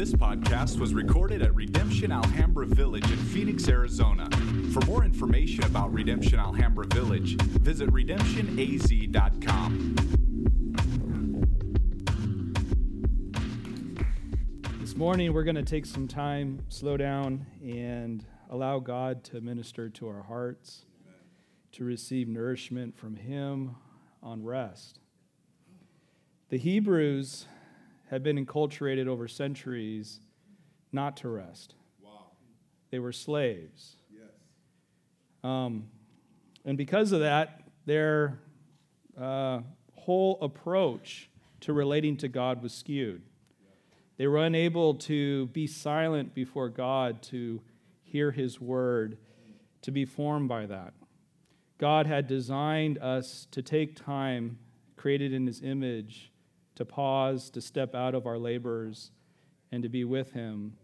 This podcast was recorded at Redemption Alhambra Village in Phoenix, Arizona. For more information about Redemption Alhambra Village, visit redemptionaz.com. This morning, we're going to take some time, slow down, and allow God to minister to our hearts, to receive nourishment from Him on rest. The Hebrews had been enculturated over centuries not to rest. Wow. They were slaves. Yes. Um, and because of that, their uh, whole approach to relating to God was skewed. They were unable to be silent before God, to hear His word, to be formed by that. God had designed us to take time, created in His image, to pause, to step out of our labors, and to be with Him.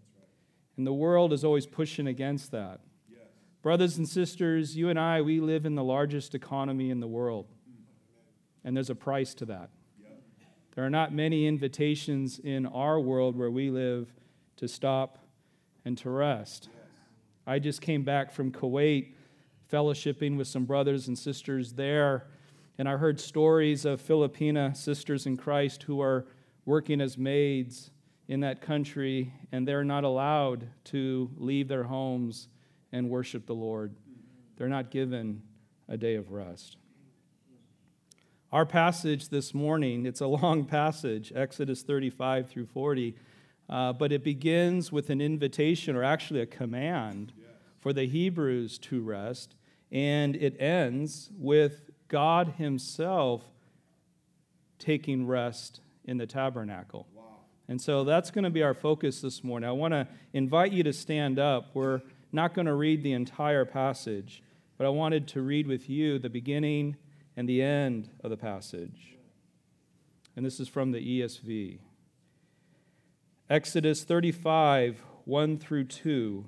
And the world is always pushing against that. Yes. Brothers and sisters, you and I, we live in the largest economy in the world. And there's a price to that. There are not many invitations in our world where we live to stop and to rest. Yes. I just came back from Kuwait, fellowshipping with some brothers and sisters there and I heard stories of Filipina sisters in Christ who are working as maids in that country, and they're not allowed to leave their homes and worship the Lord. They're not given a day of rest. Our passage this morning, it's a long passage, Exodus 35 through 40, uh, but it begins with an invitation, or actually a command, for the Hebrews to rest, and it ends with God Himself taking rest in the tabernacle. Wow. And so that's going to be our focus this morning. I want to invite you to stand up. We're not going to read the entire passage, but I wanted to read with you the beginning and the end of the passage. And this is from the ESV. Exodus 35, 1 through 2.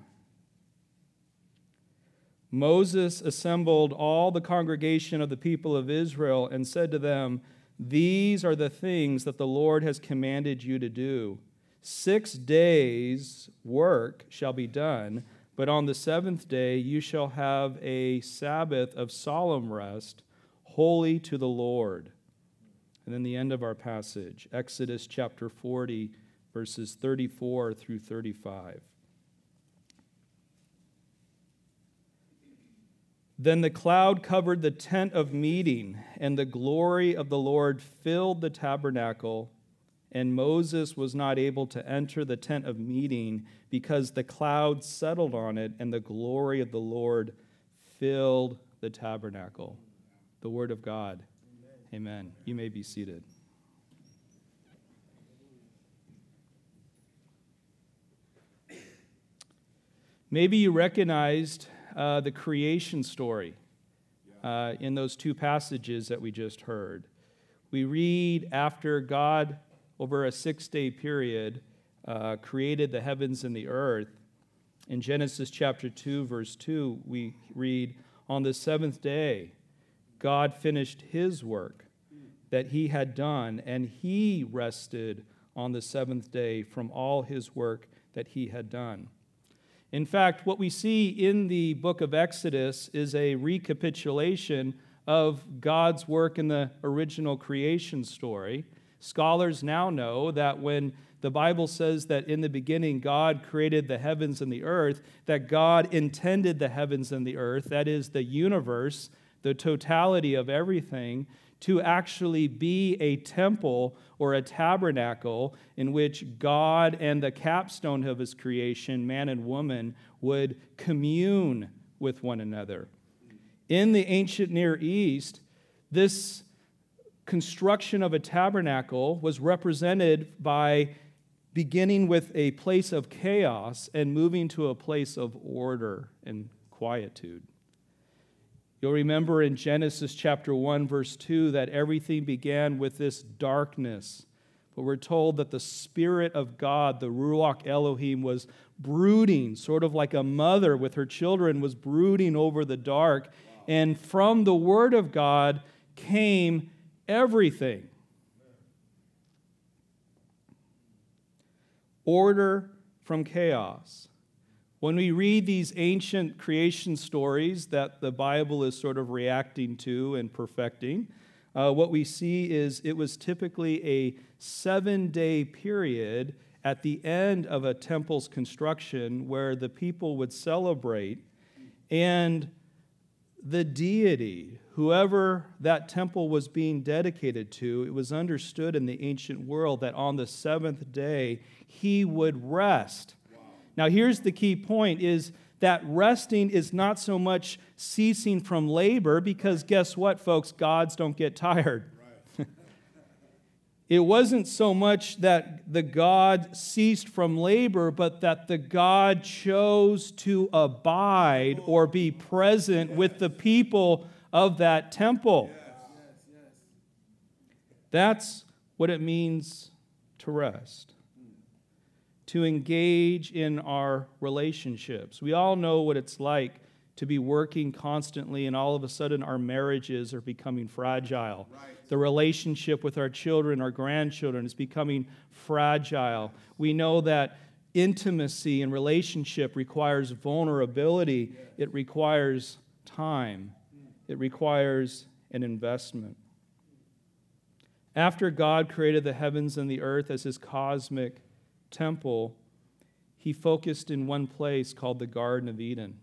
Moses assembled all the congregation of the people of Israel and said to them, These are the things that the Lord has commanded you to do. Six days' work shall be done, but on the seventh day you shall have a Sabbath of solemn rest, holy to the Lord. And then the end of our passage, Exodus chapter 40, verses 34 through 35. Then the cloud covered the tent of meeting, and the glory of the Lord filled the tabernacle. And Moses was not able to enter the tent of meeting because the cloud settled on it, and the glory of the Lord filled the tabernacle. The word of God. Amen. Amen. You may be seated. Maybe you recognized uh, the creation story uh, in those two passages that we just heard. We read after God, over a six day period, uh, created the heavens and the earth. In Genesis chapter 2, verse 2, we read, On the seventh day, God finished his work that he had done, and he rested on the seventh day from all his work that he had done. In fact, what we see in the book of Exodus is a recapitulation of God's work in the original creation story. Scholars now know that when the Bible says that in the beginning God created the heavens and the earth, that God intended the heavens and the earth, that is, the universe, the totality of everything, to actually be a temple or a tabernacle in which God and the capstone of his creation, man and woman, would commune with one another. In the ancient Near East, this construction of a tabernacle was represented by beginning with a place of chaos and moving to a place of order and quietude. You'll remember in Genesis chapter 1, verse 2, that everything began with this darkness. But we're told that the Spirit of God, the Ruach Elohim, was brooding, sort of like a mother with her children, was brooding over the dark. And from the Word of God came everything. order from chaos. When we read these ancient creation stories that the Bible is sort of reacting to and perfecting, uh, what we see is it was typically a seven day period at the end of a temple's construction where the people would celebrate and the deity, whoever that temple was being dedicated to, it was understood in the ancient world that on the seventh day he would rest. Now here's the key point is that resting is not so much ceasing from labor because guess what folks? Gods don't get tired. It wasn't so much that the God ceased from labor, but that the God chose to abide or be present with the people of that temple. That's what it means to rest, to engage in our relationships. We all know what it's like to be working constantly, and all of a sudden our marriages are becoming fragile. Right. The relationship with our children, our grandchildren, is becoming fragile. We know that intimacy and relationship requires vulnerability, yeah. it requires time, it requires an investment. After God created the heavens and the earth as his cosmic temple, he focused in one place called the Garden of Eden.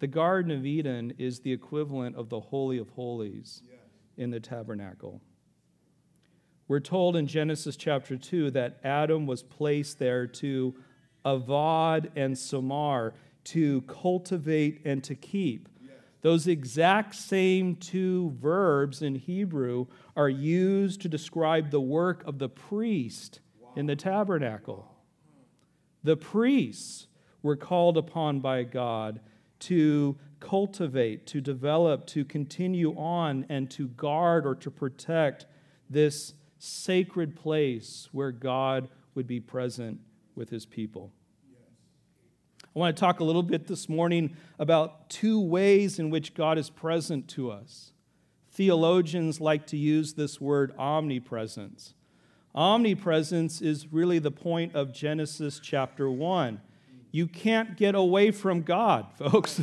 The Garden of Eden is the equivalent of the Holy of Holies in the tabernacle. We're told in Genesis chapter 2 that Adam was placed there to avod and samar, to cultivate and to keep. Those exact same two verbs in Hebrew are used to describe the work of the priest in the tabernacle. The priests were called upon by God to cultivate, to develop, to continue on, and to guard or to protect this sacred place where God would be present with his people. I want to talk a little bit this morning about two ways in which God is present to us. Theologians like to use this word omnipresence. Omnipresence is really the point of Genesis chapter 1. You can't get away from God, folks.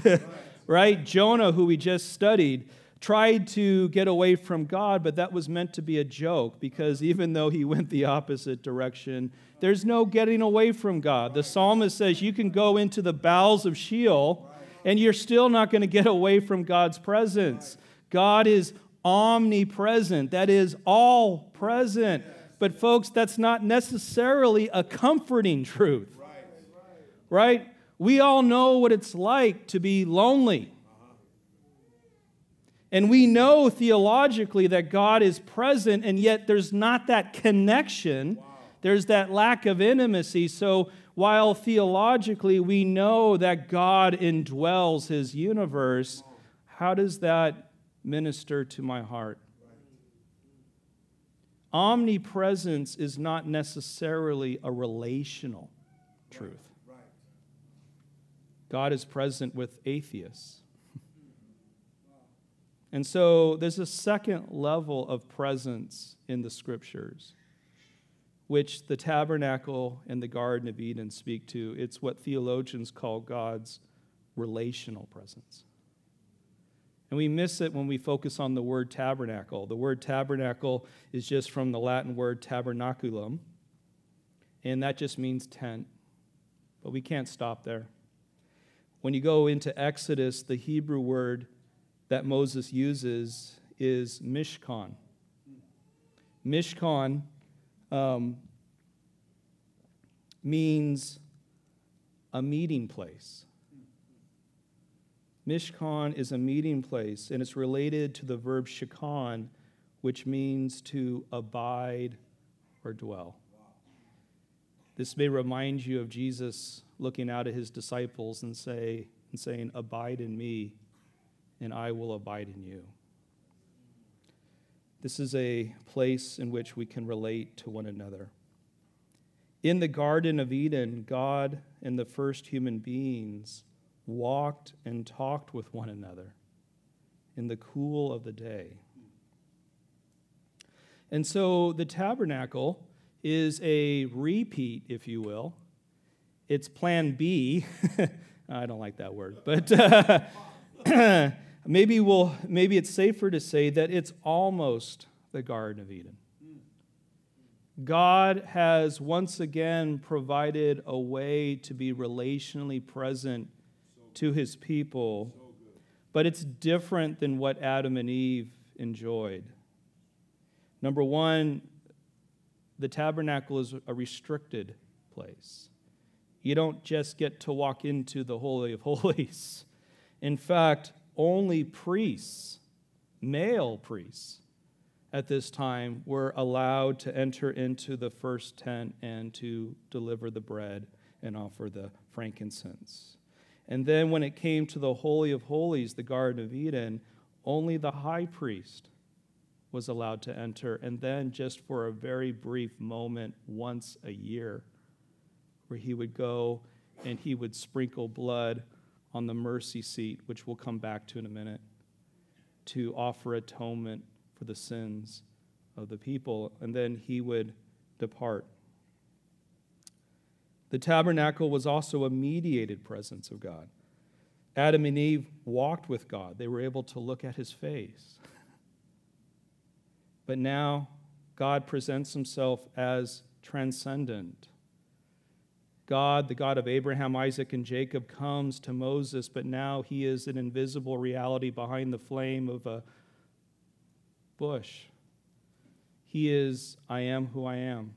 right? Jonah, who we just studied, tried to get away from God, but that was meant to be a joke because even though he went the opposite direction, there's no getting away from God. The psalmist says you can go into the bowels of Sheol and you're still not going to get away from God's presence. God is omnipresent, that is, all present. But, folks, that's not necessarily a comforting truth right? We all know what it's like to be lonely. And we know theologically that God is present, and yet there's not that connection. Wow. There's that lack of intimacy. So, while theologically we know that God indwells his universe, how does that minister to my heart? Omnipresence is not necessarily a relational truth. God is present with atheists. And so there's a second level of presence in the scriptures, which the tabernacle and the Garden of Eden speak to. It's what theologians call God's relational presence. And we miss it when we focus on the word tabernacle. The word tabernacle is just from the Latin word tabernaculum, and that just means tent. But we can't stop there. When you go into Exodus, the Hebrew word that Moses uses is mishkan. Mishkan um, means a meeting place. Mishkan is a meeting place, and it's related to the verb shakan, which means to abide or dwell. This may remind you of Jesus looking out at his disciples and, say, and saying, Abide in me, and I will abide in you. This is a place in which we can relate to one another. In the Garden of Eden, God and the first human beings walked and talked with one another in the cool of the day. And so the tabernacle is a repeat, if you will. It's plan B. I don't like that word, but uh, maybe we'll maybe it's safer to say that it's almost the Garden of Eden. God has once again provided a way to be relationally present to his people, but it's different than what Adam and Eve enjoyed. Number one, the tabernacle is a restricted place. You don't just get to walk into the Holy of Holies. In fact, only priests, male priests, at this time were allowed to enter into the first tent and to deliver the bread and offer the frankincense. And then when it came to the Holy of Holies, the Garden of Eden, only the high priest was allowed to enter, and then just for a very brief moment once a year, where he would go and he would sprinkle blood on the mercy seat, which we'll come back to in a minute, to offer atonement for the sins of the people, and then he would depart. The tabernacle was also a mediated presence of God. Adam and Eve walked with God, they were able to look at his face. But now God presents himself as transcendent. God, the God of Abraham, Isaac, and Jacob, comes to Moses, but now he is an invisible reality behind the flame of a bush. He is, I am who I am.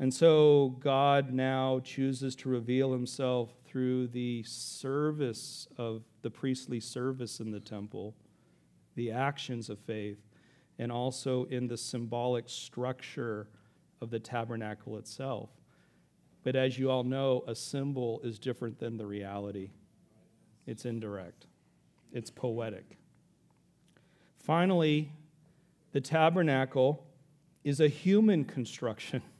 And so God now chooses to reveal himself through the service of the priestly service in the temple, the actions of faith, and also in the symbolic structure of the tabernacle itself. But as you all know, a symbol is different than the reality. It's indirect, it's poetic. Finally, the tabernacle is a human construction.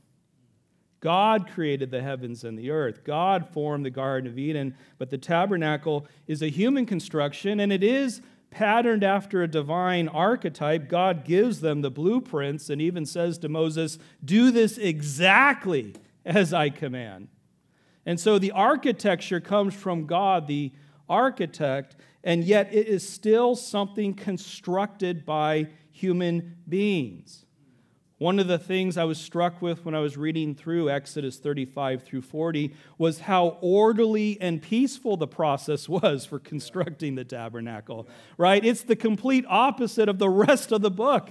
God created the heavens and the earth. God formed the Garden of Eden, but the tabernacle is a human construction and it is patterned after a divine archetype. God gives them the blueprints and even says to Moses, Do this exactly as I command. And so the architecture comes from God, the architect, and yet it is still something constructed by human beings. One of the things I was struck with when I was reading through Exodus 35 through 40 was how orderly and peaceful the process was for constructing the tabernacle, right? It's the complete opposite of the rest of the book,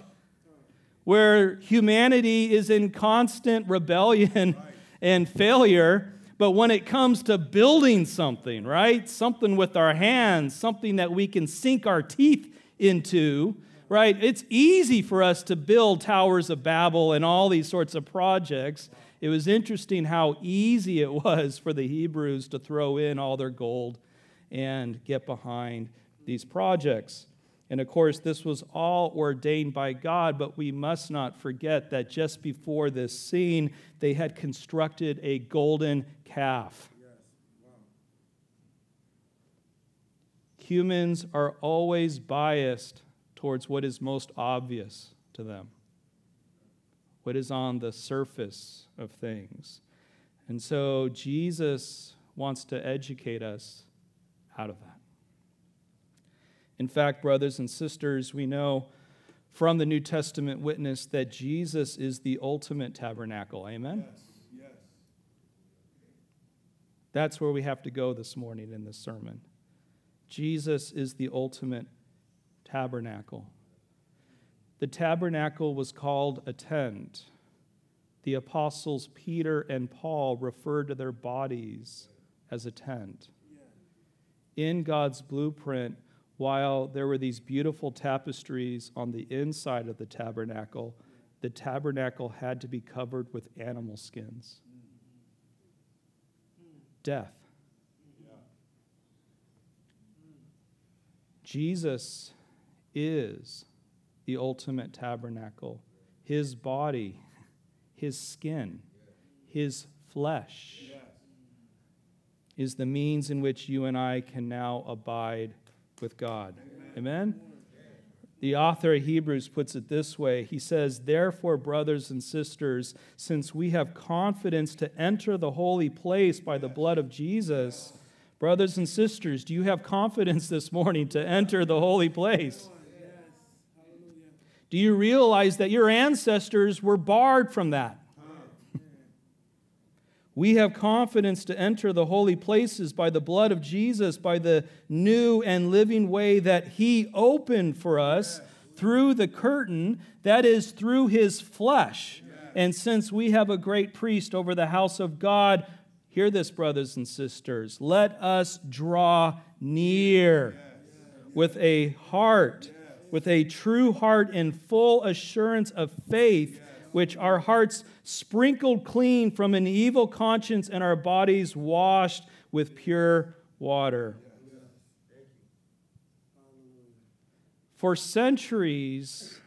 where humanity is in constant rebellion and failure but when it comes to building something, right? Something with our hands, something that we can sink our teeth into, right? It's easy for us to build towers of Babel and all these sorts of projects. It was interesting how easy it was for the Hebrews to throw in all their gold and get behind these projects. And of course, this was all ordained by God, but we must not forget that just before this scene, they had constructed a golden calf. Humans are always biased towards what is most obvious to them, what is on the surface of things. And so Jesus wants to educate us out of that. In fact, brothers and sisters, we know from the New Testament witness that Jesus is the ultimate tabernacle. Amen? Yes, yes. That's where we have to go this morning in this sermon. Jesus is the ultimate tabernacle. The tabernacle was called a tent. The apostles Peter and Paul referred to their bodies as a tent. In God's blueprint, while there were these beautiful tapestries on the inside of the tabernacle, the tabernacle had to be covered with animal skins. Death. Jesus is the ultimate tabernacle. His body, his skin, his flesh is the means in which you and I can now abide with God. Amen? The author of Hebrews puts it this way He says, Therefore, brothers and sisters, since we have confidence to enter the holy place by the blood of Jesus, brothers and sisters, do you have confidence this morning to enter the holy place? Do you realize that your ancestors were barred from that? We have confidence to enter the holy places by the blood of Jesus, by the new and living way that He opened for us through the curtain, that is, through His flesh. And since we have a great priest over the house of God, hear this, brothers and sisters, let us draw near with a heart, with a true heart and full assurance of faith which our hearts sprinkled clean from an evil conscience and our bodies washed with pure water. For centuries,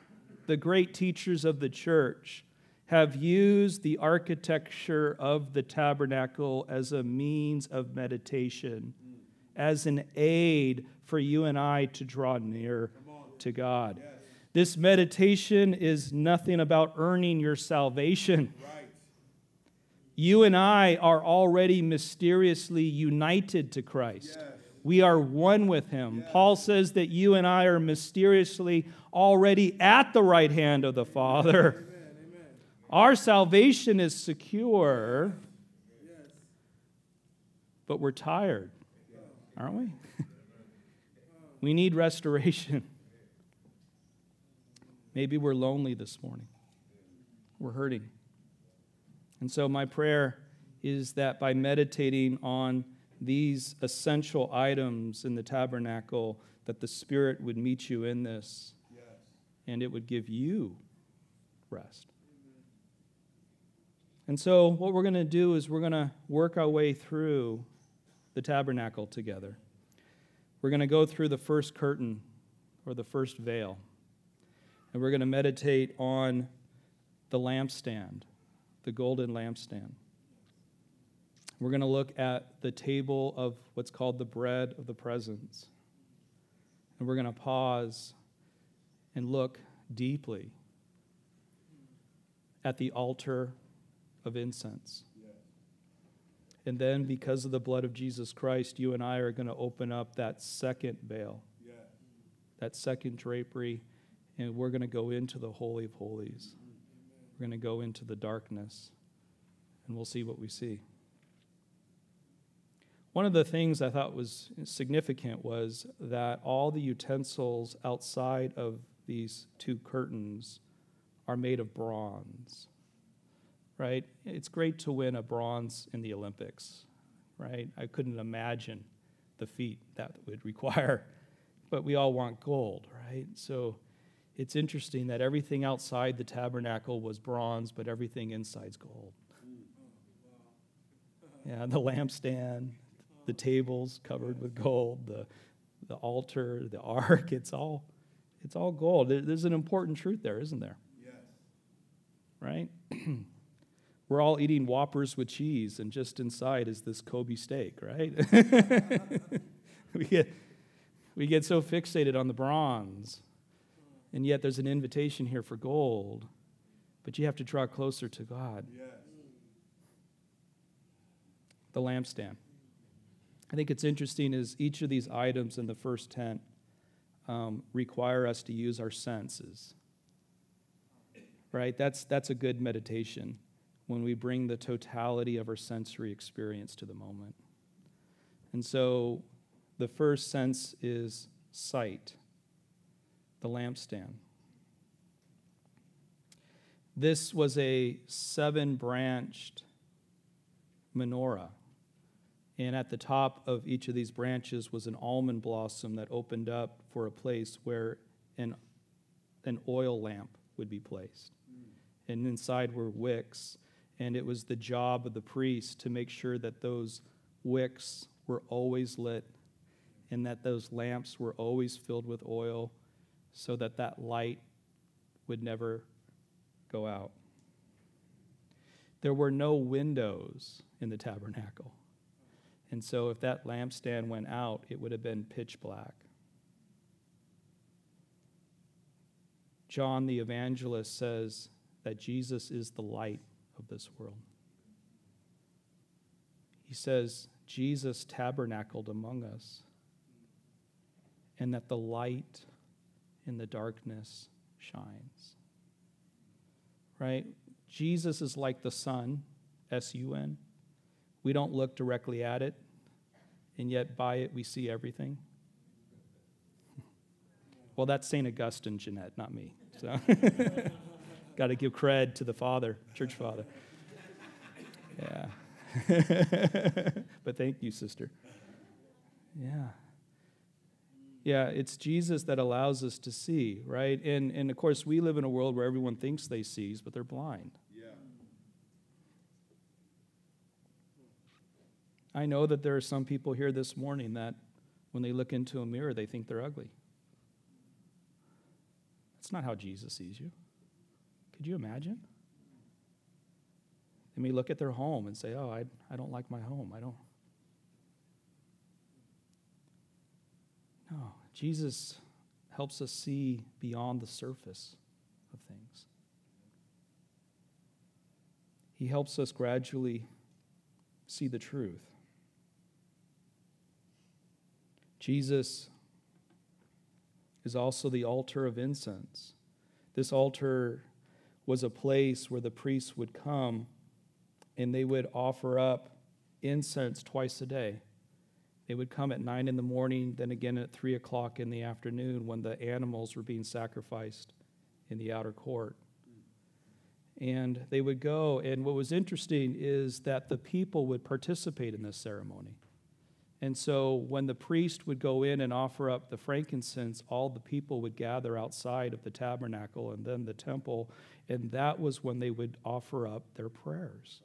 the great teachers of the church have used the architecture of the tabernacle as a means of meditation, as an aid for you and I to draw near to God. This meditation is nothing about earning your salvation. Right. You and I are already mysteriously united to Christ. Yes. We are one with Him. Yes. Paul says that you and I are mysteriously already at the right hand of the Father. Amen. Amen. Our salvation is secure, yes. but we're tired, aren't we? we need restoration. Maybe we're lonely this morning. We're hurting. And so, my prayer is that by meditating on these essential items in the tabernacle, that the Spirit would meet you in this yes. and it would give you rest. And so, what we're going to do is we're going to work our way through the tabernacle together. We're going to go through the first curtain or the first veil and we're going to meditate on the lampstand, the golden lampstand. We're going to look at the table of what's called the bread of the presence. And we're going to pause and look deeply at the altar of incense. And then, because of the blood of Jesus Christ, you and I are going to open up that second veil, that second drapery and we're going to go into the Holy of Holies. We're going to go into the darkness, and we'll see what we see. One of the things I thought was significant was that all the utensils outside of these two curtains are made of bronze, right? It's great to win a bronze in the Olympics, right? I couldn't imagine the feat that would require, but we all want gold, right? So it's interesting that everything outside the tabernacle was bronze, but everything inside's gold. Yeah, the lampstand, the tables covered with gold, the, the altar, the ark, it's all, it's all gold. There's an important truth there, isn't there? Yes. Right? We're all eating Whoppers with cheese, and just inside is this Kobe steak, right? we, get, we get so fixated on the bronze and yet there's an invitation here for gold, but you have to draw closer to God. Yes. The lampstand. I think it's interesting is each of these items in the first tent um, require us to use our senses. Right? That's, that's a good meditation when we bring the totality of our sensory experience to the moment. And so the first sense is sight the lampstand. This was a seven branched menorah. And at the top of each of these branches was an almond blossom that opened up for a place where an, an oil lamp would be placed. And inside were wicks. And it was the job of the priest to make sure that those wicks were always lit and that those lamps were always filled with oil so that that light would never go out. There were no windows in the tabernacle. And so if that lampstand went out, it would have been pitch black. John the evangelist says that Jesus is the light of this world. He says, Jesus tabernacled among us, and that the light in the darkness shines. Right? Jesus is like the sun, S U N. We don't look directly at it, and yet by it we see everything. Well, that's St. Augustine, Jeanette, not me. So, got to give cred to the father, church father. Yeah. but thank you, sister. Yeah. Yeah, it's Jesus that allows us to see, right? And, and of course, we live in a world where everyone thinks they sees, but they're blind. Yeah. I know that there are some people here this morning that when they look into a mirror, they think they're ugly. That's not how Jesus sees you. Could you imagine? They may look at their home and say, Oh, I, I don't like my home. I don't. No, Jesus helps us see beyond the surface of things. He helps us gradually see the truth. Jesus is also the altar of incense. This altar was a place where the priests would come and they would offer up incense twice a day. They would come at nine in the morning, then again at three o'clock in the afternoon when the animals were being sacrificed in the outer court. And they would go, and what was interesting is that the people would participate in this ceremony. And so when the priest would go in and offer up the frankincense, all the people would gather outside of the tabernacle and then the temple, and that was when they would offer up their prayers.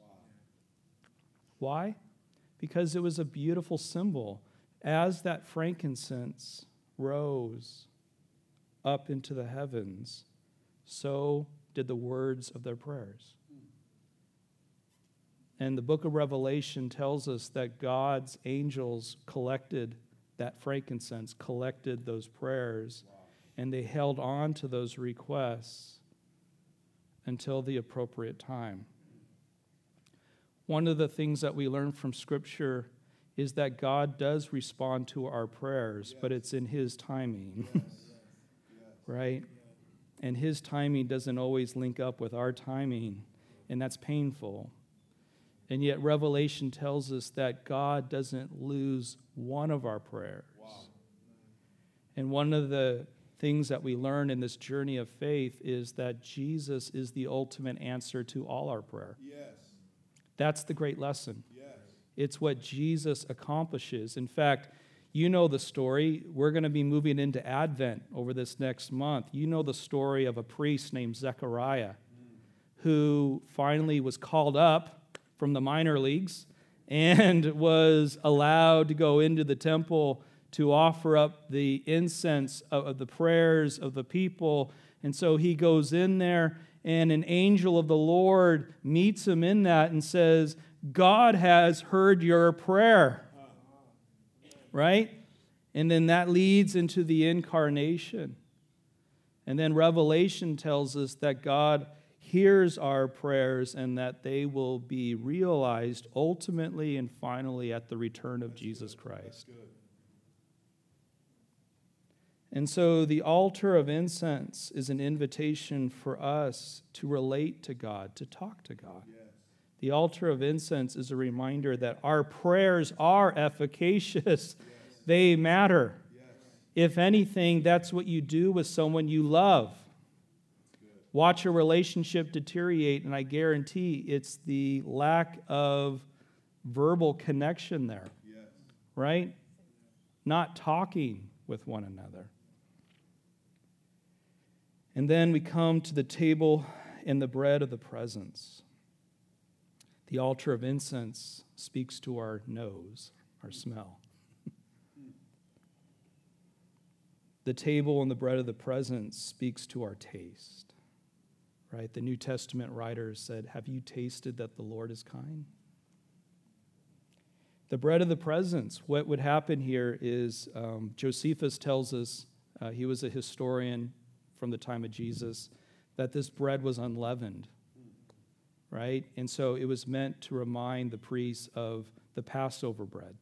Why? Because it was a beautiful symbol. As that frankincense rose up into the heavens, so did the words of their prayers. And the book of Revelation tells us that God's angels collected that frankincense, collected those prayers, and they held on to those requests until the appropriate time. One of the things that we learn from Scripture is that God does respond to our prayers, yes. but it's in His timing. Yes. Yes. right? And His timing doesn't always link up with our timing, and that's painful. And yet, Revelation tells us that God doesn't lose one of our prayers. Wow. And one of the things that we learn in this journey of faith is that Jesus is the ultimate answer to all our prayer. Yes. That's the great lesson. Yes. It's what Jesus accomplishes. In fact, you know the story. We're going to be moving into Advent over this next month. You know the story of a priest named Zechariah mm. who finally was called up from the minor leagues and was allowed to go into the temple to offer up the incense of, of, the prayers of the people. And so he goes in there, and an angel of the Lord meets him in that and says, God has heard your prayer. Right? And then that leads into the incarnation. And then Revelation tells us that God hears our prayers and that they will be realized ultimately and finally at the return of Jesus Christ. And so the altar of incense is an invitation for us to relate to God, to talk to God. Yes. The altar of incense is a reminder that our prayers are efficacious, yes. they matter. Yes. If anything, that's what you do with someone you love. Watch a relationship deteriorate, and I guarantee it's the lack of verbal connection there, yes. right? Not talking with one another. And then we come to the table and the bread of the presence. The altar of incense speaks to our nose, our smell. the table and the bread of the presence speaks to our taste right? The New Testament writers said, Have you tasted that the Lord is kind? The bread of the presence. What would happen here is um, Josephus tells us, uh, he was a historian from the time of Jesus that this bread was unleavened, right? And so it was meant to remind the priests of the Passover bread.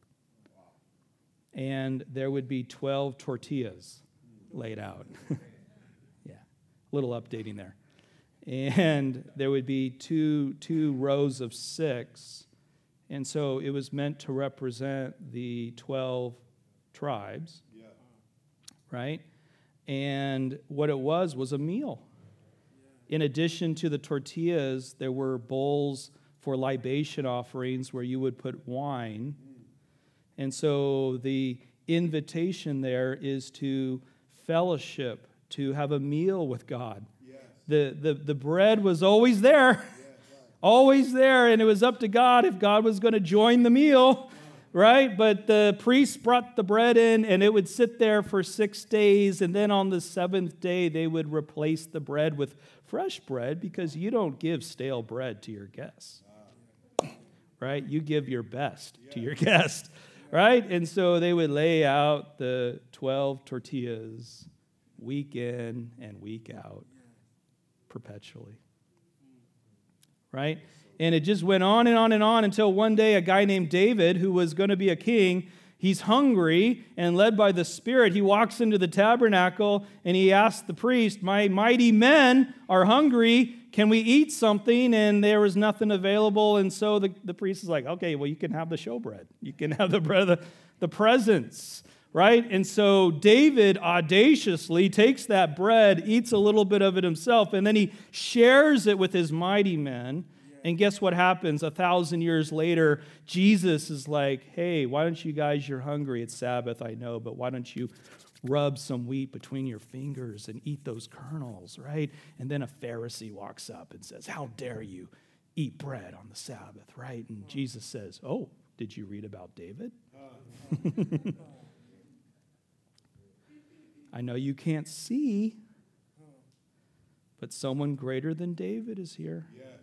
And there would be 12 tortillas laid out. yeah, a little updating there. And there would be two, two rows of six. And so it was meant to represent the 12 tribes, yeah. right? And what it was was a meal. In addition to the tortillas, there were bowls for libation offerings where you would put wine. And so the invitation there is to fellowship, to have a meal with God. Yes. The, the, the bread was always there, yes, right. always there, and it was up to God if God was going to join the meal right? But the priest brought the bread in and it would sit there for six days. And then on the seventh day, they would replace the bread with fresh bread because you don't give stale bread to your guests, right? You give your best to your guest, right? And so they would lay out the 12 tortillas week in and week out perpetually, right? And it just went on and on and on until one day a guy named David, who was going to be a king, he's hungry and led by the Spirit. He walks into the tabernacle and he asks the priest, My mighty men are hungry. Can we eat something? And there was nothing available. And so the, the priest is like, Okay, well, you can have the showbread. You can have the bread, the, the presence right? And so David audaciously takes that bread, eats a little bit of it himself, and then he shares it with his mighty men. And guess what happens? A thousand years later, Jesus is like, hey, why don't you guys, you're hungry. It's Sabbath, I know, but why don't you rub some wheat between your fingers and eat those kernels, right? And then a Pharisee walks up and says, How dare you eat bread on the Sabbath, right? And Jesus says, Oh, did you read about David? I know you can't see, but someone greater than David is here. Yeah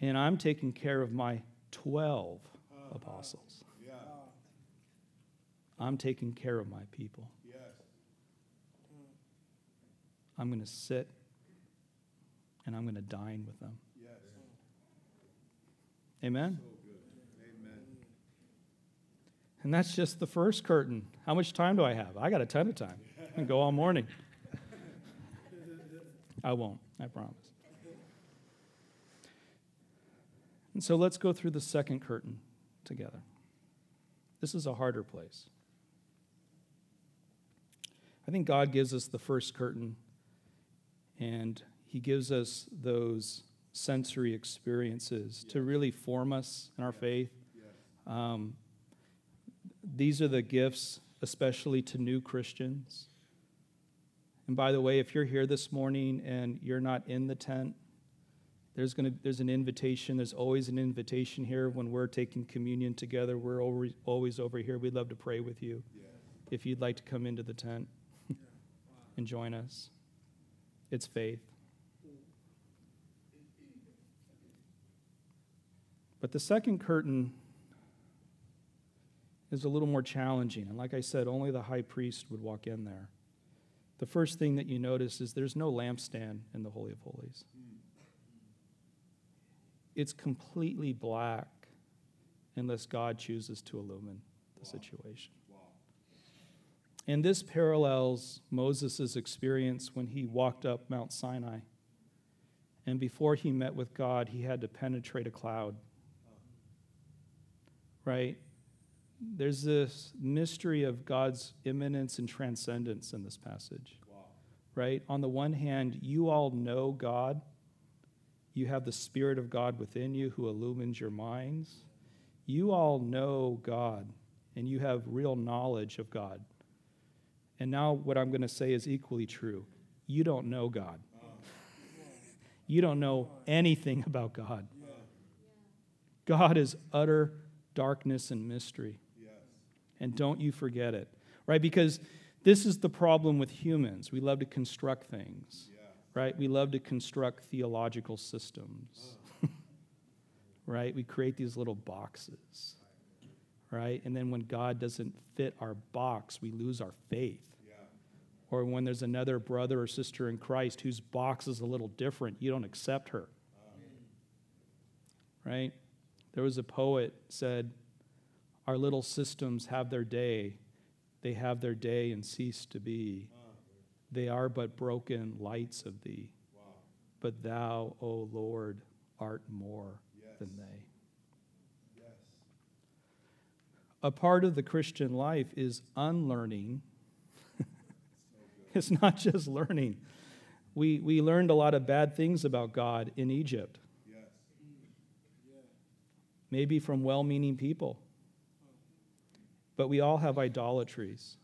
and I'm taking care of my 12 apostles. I'm taking care of my people. I'm going to sit and I'm going to dine with them. Amen? And that's just the first curtain. How much time do I have? I got a ton of time. I can go all morning. I won't, I promise. And so let's go through the second curtain together. This is a harder place. I think God gives us the first curtain, and He gives us those sensory experiences yes. to really form us in our faith. Yes. Um, these are the gifts, especially to new Christians. And by the way, if you're here this morning and you're not in the tent, there's, gonna, there's an invitation. There's always an invitation here when we're taking communion together. We're always, always over here. We'd love to pray with you if you'd like to come into the tent and join us. It's faith. But the second curtain is a little more challenging. And like I said, only the high priest would walk in there. The first thing that you notice is there's no lampstand in the Holy of Holies. Hmm. It's completely black unless God chooses to illumine the wow. situation. Wow. And this parallels Moses' experience when he walked up Mount Sinai. And before he met with God, he had to penetrate a cloud. Right? There's this mystery of God's immanence and transcendence in this passage. Wow. Right? On the one hand, you all know God you have the Spirit of God within you who illumines your minds. You all know God and you have real knowledge of God. And now, what I'm going to say is equally true. You don't know God. You don't know anything about God. God is utter darkness and mystery. And don't you forget it, right? Because this is the problem with humans. We love to construct things right? We love to construct theological systems, right? We create these little boxes, right? And then when God doesn't fit our box, we lose our faith, or when there's another brother or sister in Christ whose box is a little different, you don't accept her. Right? There was a poet said, Our little systems have their day. They have their day and cease to be. They are but broken lights of thee. But thou, O Lord, art more than they. A part of the Christian life is unlearning. it's not just learning. We, we learned a lot of bad things about God in Egypt maybe from well meaning people. But we all have idolatries.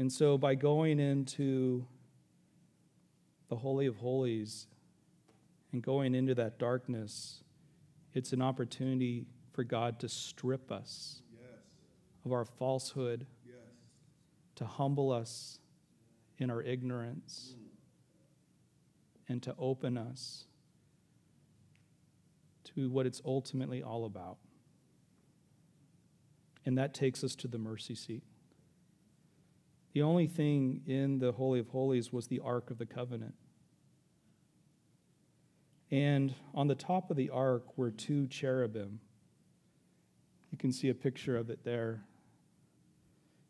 And so by going into the Holy of Holies and going into that darkness, it's an opportunity for God to strip us yes. of our falsehood, yes. to humble us in our ignorance, mm. and to open us to what it's ultimately all about. And that takes us to the mercy seat. The only thing in the Holy of Holies was the Ark of the Covenant. And on the top of the ark were two cherubim. You can see a picture of it there.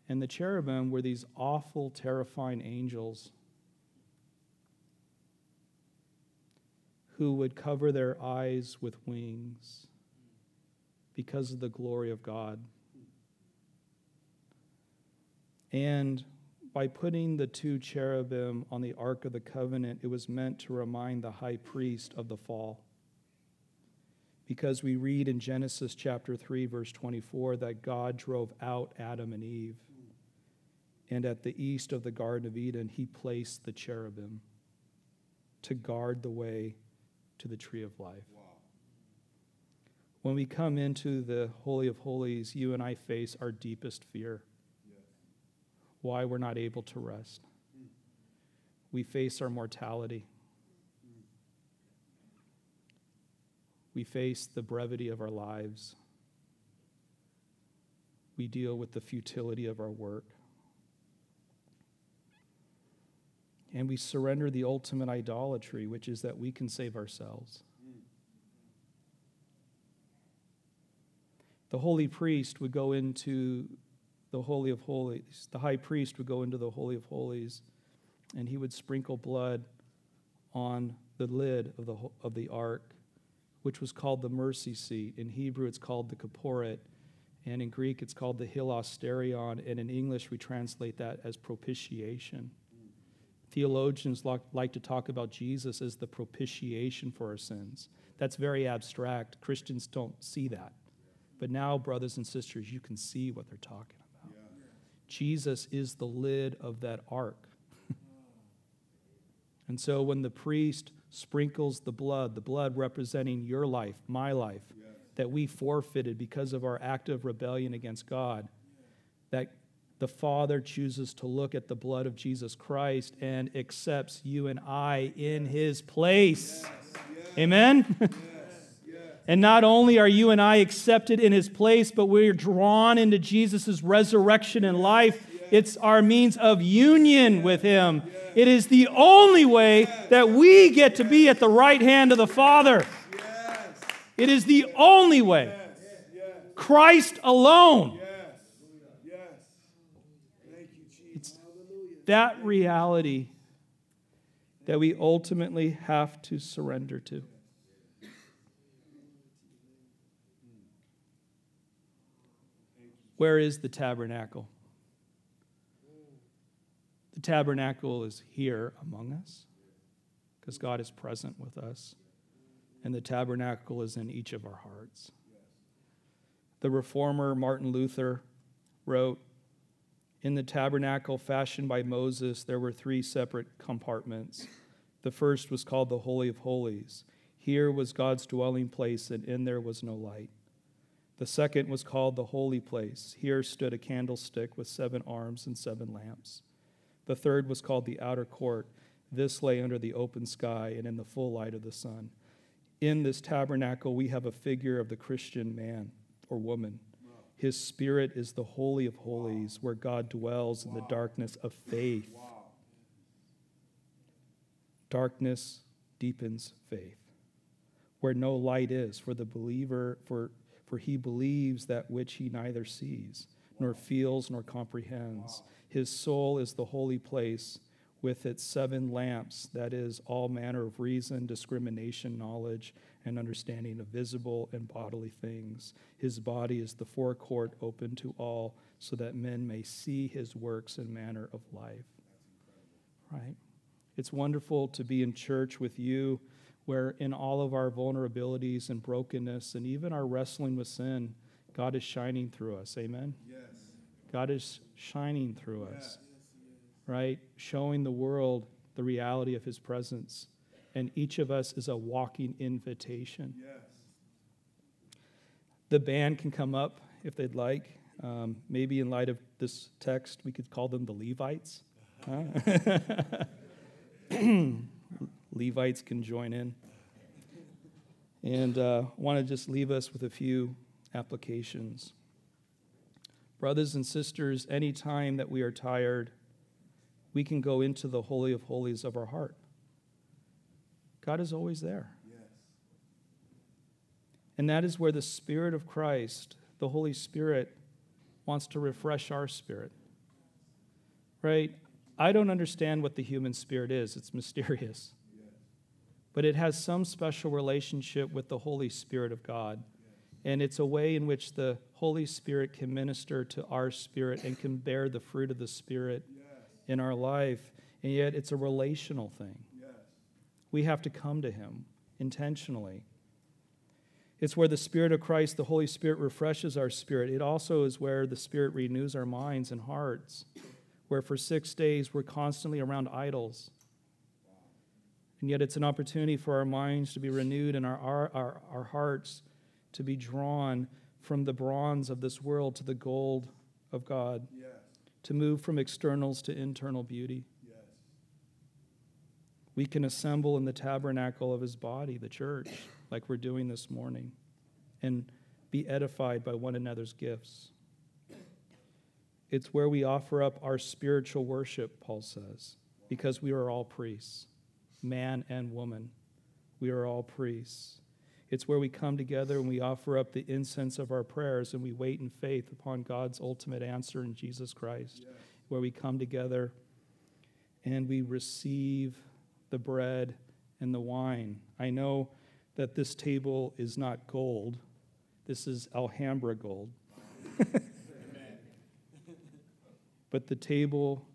And the cherubim were these awful, terrifying angels who would cover their eyes with wings because of the glory of God. And by putting the two cherubim on the Ark of the Covenant, it was meant to remind the high priest of the fall. Because we read in Genesis chapter 3, verse 24, that God drove out Adam and Eve. And at the east of the Garden of Eden, he placed the cherubim to guard the way to the tree of life. Wow. When we come into the Holy of Holies, you and I face our deepest fear. Why we're not able to rest. We face our mortality. We face the brevity of our lives. We deal with the futility of our work. and we surrender the ultimate idolatry, which is that we can save ourselves. The holy priest would go into the Holy of Holies. The high priest would go into the Holy of Holies and he would sprinkle blood on the lid of the, of the ark, which was called the mercy seat. In Hebrew, it's called the kaporet, and in Greek, it's called the hilasterion, and in English, we translate that as propitiation. Theologians like to talk about Jesus as the propitiation for our sins. That's very abstract. Christians don't see that. But now, brothers and sisters, you can see what they're talking. Jesus is the lid of that ark. and so when the priest sprinkles the blood, the blood representing your life, my life, yes. that we forfeited because of our act of rebellion against God, that the Father chooses to look at the blood of Jesus Christ and accepts you and I in his place. Yes, yes, Amen? And not only are you and I accepted in his place, but we're drawn into Jesus' resurrection and life. It's our means of union with him. It is the only way that we get to be at the right hand of the Father. It is the only way. Christ alone. that reality that we ultimately have to surrender to. Where is the tabernacle? The tabernacle is here among us because God is present with us, and the tabernacle is in each of our hearts. The reformer Martin Luther wrote in the tabernacle fashioned by Moses, there were three separate compartments. The first was called the Holy of Holies. Here was God's dwelling place, and in there was no light. The second was called the Holy Place. Here stood a candlestick with seven arms and seven lamps. The third was called the Outer Court. This lay under the open sky and in the full light of the sun. In this tabernacle, we have a figure of the Christian man or woman His Spirit is the Holy of Holies, where God dwells in the darkness of faith. Darkness deepens faith. Where no light is for the believer, for, for he believes that which he neither sees, nor feels, nor comprehends. His soul is the holy place with its seven lamps, that is, all manner of reason, discrimination, knowledge, and understanding of visible and bodily things. His body is the forecourt open to all, so that men may see his works and manner of life. Right? It's wonderful to be in church with you, where in all of our vulnerabilities and brokenness, and even our wrestling with sin, God is shining through us. Amen? Yes. God is shining through us right? Showing the world the reality of his presence. And each of us is a walking invitation. Yes. The band can come up if they'd like. Um, maybe in light of this text, we could call them the Levites. Huh? Levites can join in. And uh, I want to just leave us with a few applications. Brothers and sisters, anytime that we are tired, we can go into the Holy of Holies of our heart. God is always there. Yes. And that is where the Spirit of Christ, the Holy Spirit, wants to refresh our spirit. Right? I don't understand what the human spirit is, it's mysterious. Yes. But it has some special relationship with the Holy Spirit of God. And it's a way in which the Holy Spirit can minister to our spirit and can bear the fruit of the Spirit in our life, and yet it's a relational thing. Yes. We have to come to Him intentionally. It's where the Spirit of Christ, the Holy Spirit, refreshes our spirit. It also is where the Spirit renews our minds and hearts, where for six days we're constantly around idols. And yet it's an opportunity for our minds to be renewed and our, our, our, our hearts to be drawn from the bronze of this world to the gold of God. Yes to move from externals to internal beauty. Yes. We can assemble in the tabernacle of his body, the church, like we're doing this morning, and be edified by one another's gifts. It's where we offer up our spiritual worship, Paul says, because we are all priests, man and woman. We are all priests. It's where we come together and we offer up the incense of our prayers and we wait in faith upon God's ultimate answer in Jesus Christ. Yes. Where we come together and we receive the bread and the wine. I know that this table is not gold, this is Alhambra gold. but the table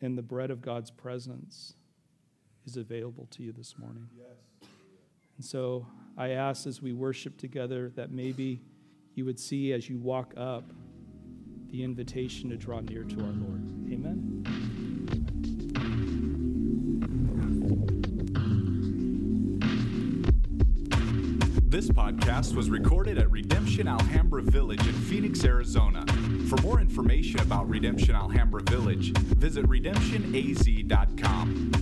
and the bread of God's presence is available to you this morning. Yes. And so I ask as we worship together that maybe you would see as you walk up the invitation to draw near to our Lord. Amen. This podcast was recorded at Redemption Alhambra Village in Phoenix, Arizona. For more information about Redemption Alhambra Village, visit redemptionaz.com.